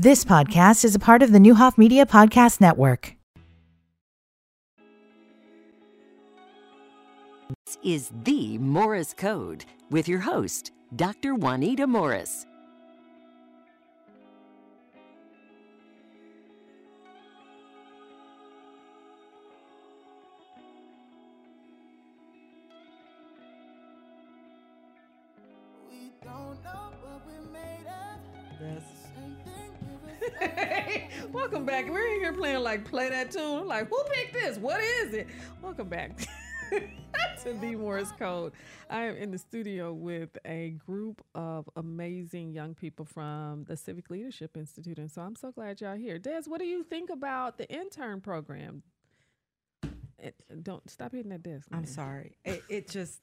This podcast is a part of the Neuhoff Media Podcast Network. This is the Morris Code with your host, Dr. Juanita Morris. welcome back. We're in here playing like play that tune. I'm like, who picked this? What is it? Welcome back to the Morris Code. I am in the studio with a group of amazing young people from the Civic Leadership Institute, and so I'm so glad y'all are here. Des, what do you think about the intern program? It, don't stop hitting that desk. I'm sorry. It, it just,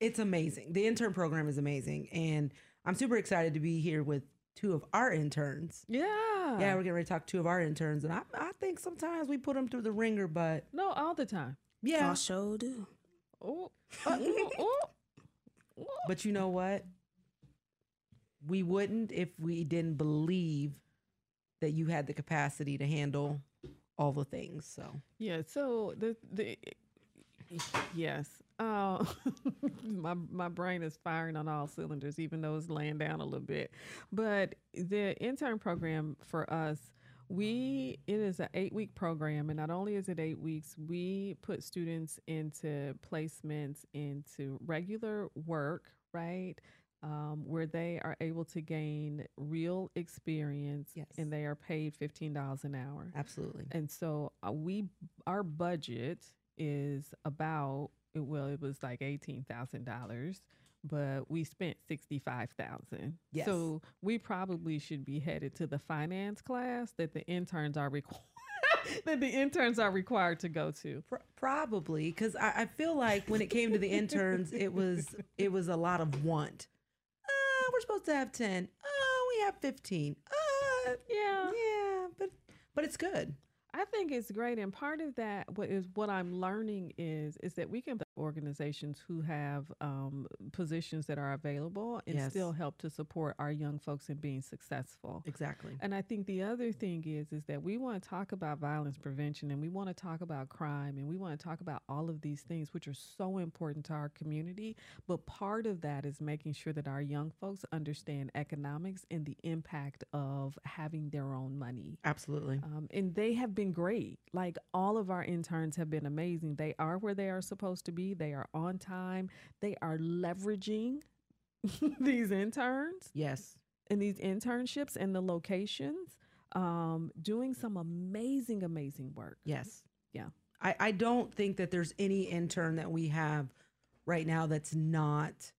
it's amazing. The intern program is amazing. And I'm super excited to be here with two of our interns. Yeah. Yeah, we're getting ready to talk to two of our interns. And I, I think sometimes we put them through the ringer, but no, all the time. yeah. I sure do. Oh, uh, oh, oh, oh. But you know what? We wouldn't if we didn't believe that you had the capacity to handle all the things. So Yeah, so the the yes. Uh, my my brain is firing on all cylinders, even though it's laying down a little bit. But the intern program for us, we it is an eight week program, and not only is it eight weeks, we put students into placements into regular work, right? Um, where they are able to gain real experience, Yes. and they are paid fifteen dollars an hour. absolutely. And so uh, we our budget is about it- well it was like eighteen thousand dollars, but we spent sixty five thousand. Yes. So we probably should be headed to the finance class that the interns are required that the interns are required to go to. Pro- Probably because I, I feel like when it came to the interns, it was it was a lot of want. Uh, we're supposed to have ten. Oh, we have fifteen. Uh, Yeah. yeah, but but it's good. I think it's great, and part of that, what is what I'm learning is is that we can organizations who have um, positions that are available and Yes. still help to support our young folks in being successful. Exactly. And I think the other thing is is that we want to talk about violence prevention and we want to talk about crime and we want to talk about all of these things which are so important to our community, but part of that is making sure that our young folks understand economics and the impact of having their own money. Absolutely. Um, and they have been great. Like all of our interns have been amazing. They are where they are supposed to be. They are on time. They are leveraging these interns Yes. and these internships and the locations, um, doing some amazing, amazing work. Yes. Yeah. I, I don't think that there's any intern that we have right now that's not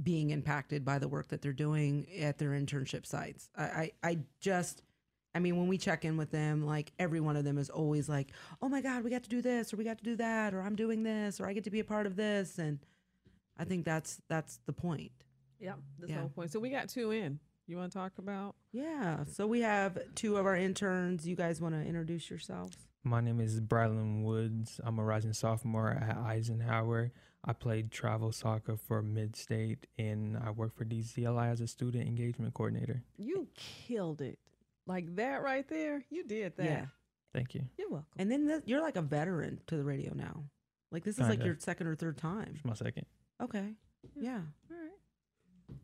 being impacted by the work that they're doing at their internship sites. I, I, I just, I mean, when we check in with them, like every one of them is always like, oh my God, we got to do this or we got to do that or I'm doing this or I get to be a part of this. And I think that's, that's the point. Yeah, that's Yeah. the whole point. So we got two in. You want to talk about? Yeah. So we have two of our interns. You guys want to introduce yourselves? My name is Brylan Woods. I'm a rising sophomore at Eisenhower. I played travel soccer for Mid State, and I work for DCLI as a student engagement coordinator. You killed it. Like that right there. You did that. Yeah. Thank you. You're welcome. And then th- you're like a veteran to the radio now. Like this is like Kinda. your second or third time. It's my second. Okay. Yeah. All right.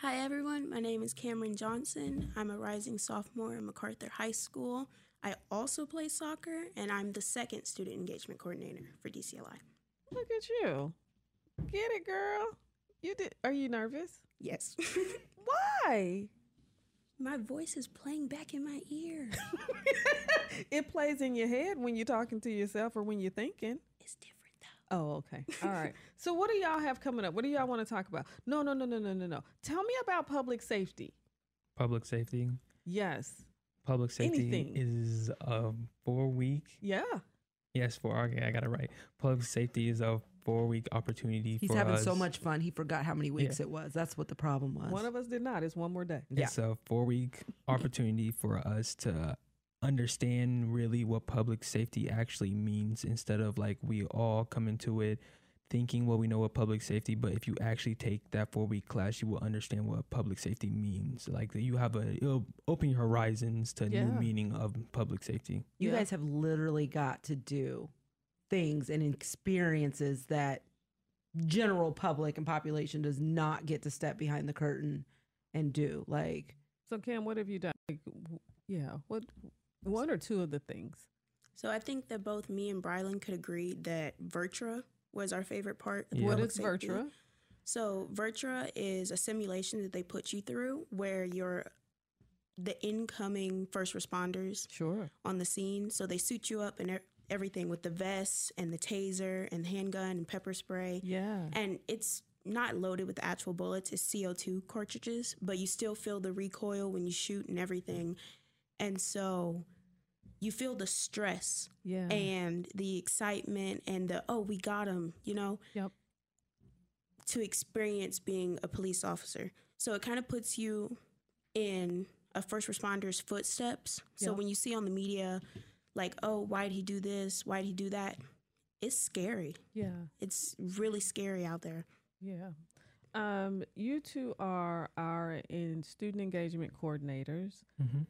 Hi, everyone. My name is Kamryn Johnson. I'm a rising sophomore at MacArthur High School. I also play soccer, and I'm the second student engagement coordinator for DCLI. Look at you. Get it, girl. You did. Are you nervous? Yes. Why? My voice is playing back in my ear. it plays in your head when you're talking to yourself or when you're thinking. It's different, though. Oh, okay. All right. So, what do y'all have coming up? What do y'all want to talk about? No, no, no, no, no, no, no. Tell me about public safety. Public safety. Yes. Public safety Anything. is a four week. Yeah. Yes, four. Okay, I got it right. Public safety is a four week opportunity He's for having us. so much fun. He forgot how many weeks it was. That's what the problem was. One of us did not. It's one more day. yeah. It's a four week opportunity for us to understand really what public safety actually means instead of like we all come into it thinking what we know of public safety, but if you actually take that four week class, you will understand what public safety means. Like you have a it'll open your horizons to Yeah. new meaning of public safety. You Yeah. guys have literally got to do things and experiences that general public and population does not get to step behind the curtain and do. Like, So Cam, what have you done? Like, w- yeah, what one or two of the things? So I think that both me and Brylan could agree that VirTra was our favorite part. Of Yeah. What public is safety. VirTra? So VirTra is a simulation that they put you through where you're the incoming first responders Sure. on the scene. So they suit you up and everything with the vest and the taser and handgun and pepper spray. Yeah. And it's not loaded with actual bullets, it's CO2 cartridges, but you still feel the recoil when you shoot and everything. And so you feel the stress Yeah. and the excitement and the, oh, we got him, you know? Yep. To experience being a police officer. So it kind of puts you in a first responder's footsteps. So Yep. when you see on the media, like, oh, why'd he do this? Why'd he do that? It's scary. yeah. It's really scary out there. Yeah. Um, you two are our in student engagement coordinators. Mm-hmm.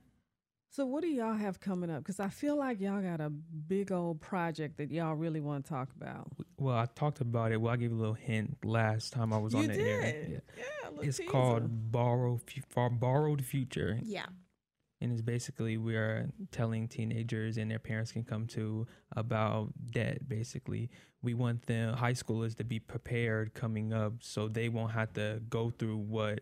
So what do y'all have coming up? Because I feel like y'all got a big old project that y'all really want to talk about. Well, I talked about it. Well, I gave a little hint last time I was on you the did. air. Yeah. Yeah. a It's teaser. called Borrow Fu- Borrowed Future. Yeah. And it's basically we are telling teenagers and their parents can come to about debt basically. We want the high schoolers to be prepared coming up so they won't have to go through what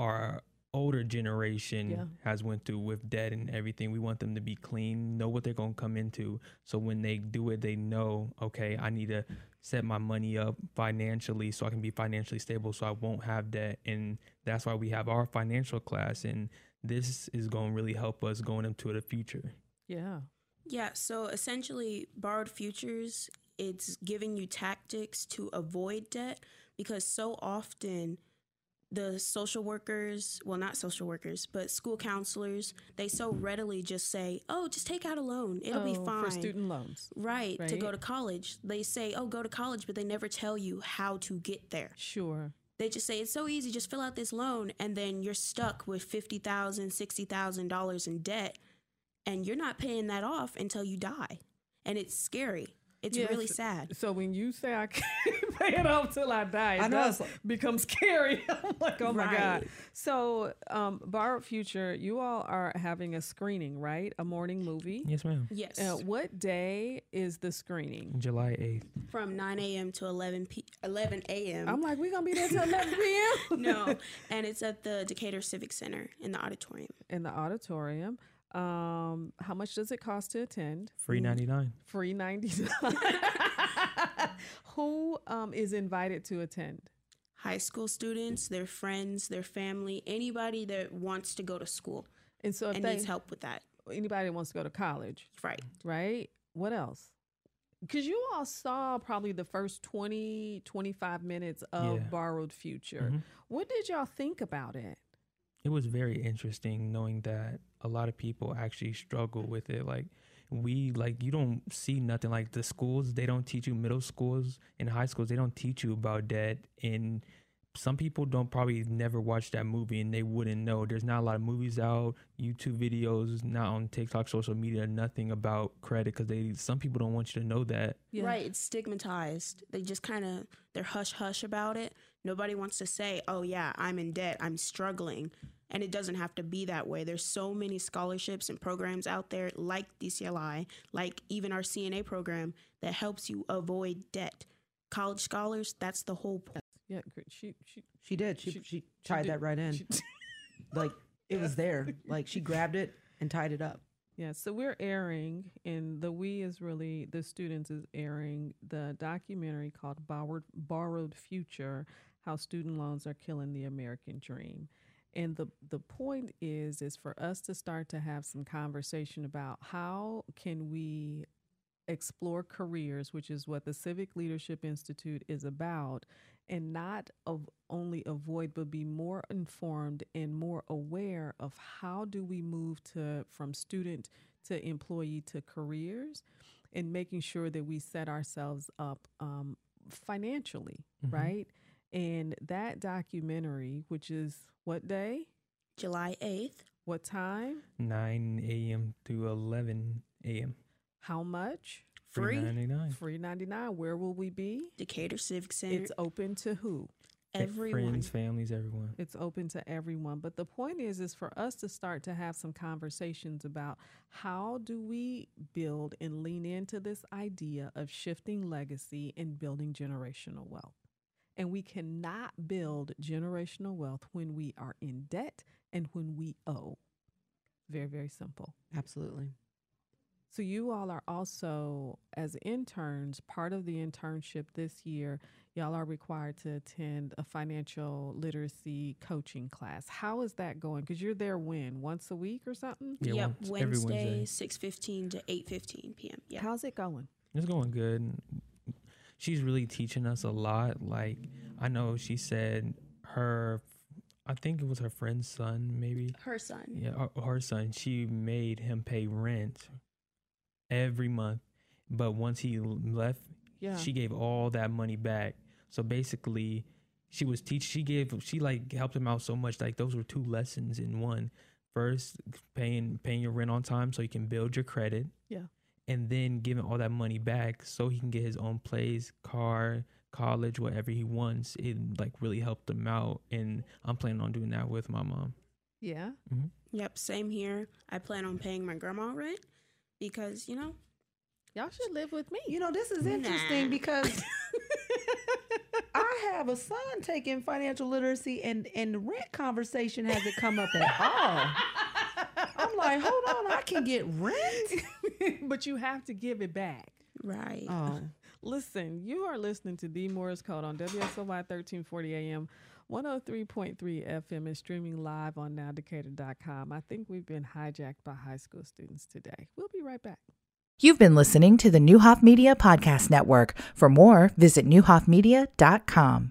our older generation Yeah. has went through with debt and everything. We want them to be clean know what they're going to come into. So when they do it they know okay i need to set my money up financially so i can be financially stable so i won't have debt. And that's why we have our financial class and this is going to really help us going into the future. Yeah. Yeah, so essentially, borrowed futures, it's giving you tactics to avoid debt because so often the social workers, well, not social workers, but school counselors, they so readily just say, oh, just take out a loan. It'll be Oh, fine. for student loans. right, to go to college. They say, oh, go to college, but they never tell you how to get there. Sure. They just say it's so easy, just fill out this loan, and then you're stuck with fifty thousand, sixty thousand dollars in debt, and you're not paying that off until you die, and it's scary. It's Yes. really sad. So when you say I can't pay it off till I die, it I know, does it's like- become scary. I'm like, oh my god. So, um, Borrowed Future, you all are having a screening, right? A morning movie. Yes, ma'am. Yes, Uh, what day is the screening? July 8th. from nine a.m. to eleven p. eleven a.m. I'm like, we're gonna be there till 11 p.m. no, and it's at the Decatur Civic Center in the auditorium. in the auditorium. Um, how much does it cost to attend? Free 99. Free 99. Who um, is invited to attend? High school students, their friends, their family, anybody that wants to go to school And so if and they, needs help with that. anybody that wants to go to college, Right. right? What else? Because you all saw probably the first 20, 25 minutes of Yeah. Borrowed Future. Mhm. What did y'all think about it? It was very interesting knowing that a lot of people actually struggle with it. Like, we, like, you don't see nothing like the schools, they don't teach you, middle schools and high schools, they don't teach you about debt. And some people don't probably never watch that movie and they wouldn't know. There's not a lot of movies out, YouTube videos, not on TikTok, social media, nothing about credit because they, some people don't want you to know that. Yeah. Right. It's stigmatized. They just kind of, they're hush hush about it. Nobody wants to say, oh, yeah, I'm in debt. I'm struggling. And it doesn't have to be that way. There's so many scholarships and programs out there, like DCLI, like even our CNA program, that helps you avoid debt. College scholars, that's the whole point. Yeah, she she She did. She She- she, tied did- that right in. she- like it was there. Like she grabbed it and tied it up. Yeah, so we're airing, and the we is really the students is airing the documentary called Borrowed, Borrowed Future How Student Loans Are Killing the American Dream. And the, the point is is for us to start to have some conversation about how can we explore careers, which is what the Civic Leadership Institute is about, and not of only avoid but be more informed and more aware of how do we move to from student to employee to careers and making sure that we set ourselves up um, financially, Mhm. right? And that documentary, which is what day, July 8th, what time, 9 a.m. to 11 a.m. how much, Free. 99. free ninety nine. Where will we be? Decatur Civic Center. It's open to who? everyone. Friends, families, everyone. It's open to everyone. But the point is is for us to start to have some conversations about how do we build and lean into this idea of shifting legacy and building generational wealth. And we cannot build generational wealth when we are in debt and when we owe. Very, very simple. Absolutely. So you all are also, as interns, part of the internship this year, y'all are required to attend a financial literacy coaching class. How is that going? Because you're there when? Once a week or something? Yeah, yep, once- every Wednesday, Wednesday. 6.15 to 8.15 p.m. Yeah. How's it going? It's going good. She's really teaching us a lot. Like I know she said her, I think it was her friend's son, maybe. Her son. Yeah, her, her son. She made him pay rent every month, but once he left, Yeah. she gave all that money back. So basically, she was teach. She gave. She like helped him out so much. Like those were two lessons in one. First, paying paying your rent on time so you can build your credit. Yeah. And then giving all that money back so he can get his own place, car, college, whatever he wants. It like really helped him out, and I'm planning on doing that with my mom. yeah. Mm-hmm. Yep, same here. I plan on paying my grandma rent because, you know, Y'all should live with me. You know, this is interesting Nah. because I have a son taking financial literacy and and rent conversation hasn't come up at all. I'm like, hold on, I can get rent. but you have to give it back. right. Oh, Listen, you are listening to The Morris Code on WSOY 1340 AM, 103.3 FM, and streaming live on nowdecatur.com. I think we've been hijacked by high school students today. We'll be right back. You've been listening to the Neuhoff Media Podcast Network. For more, visit neuhoffmedia.com.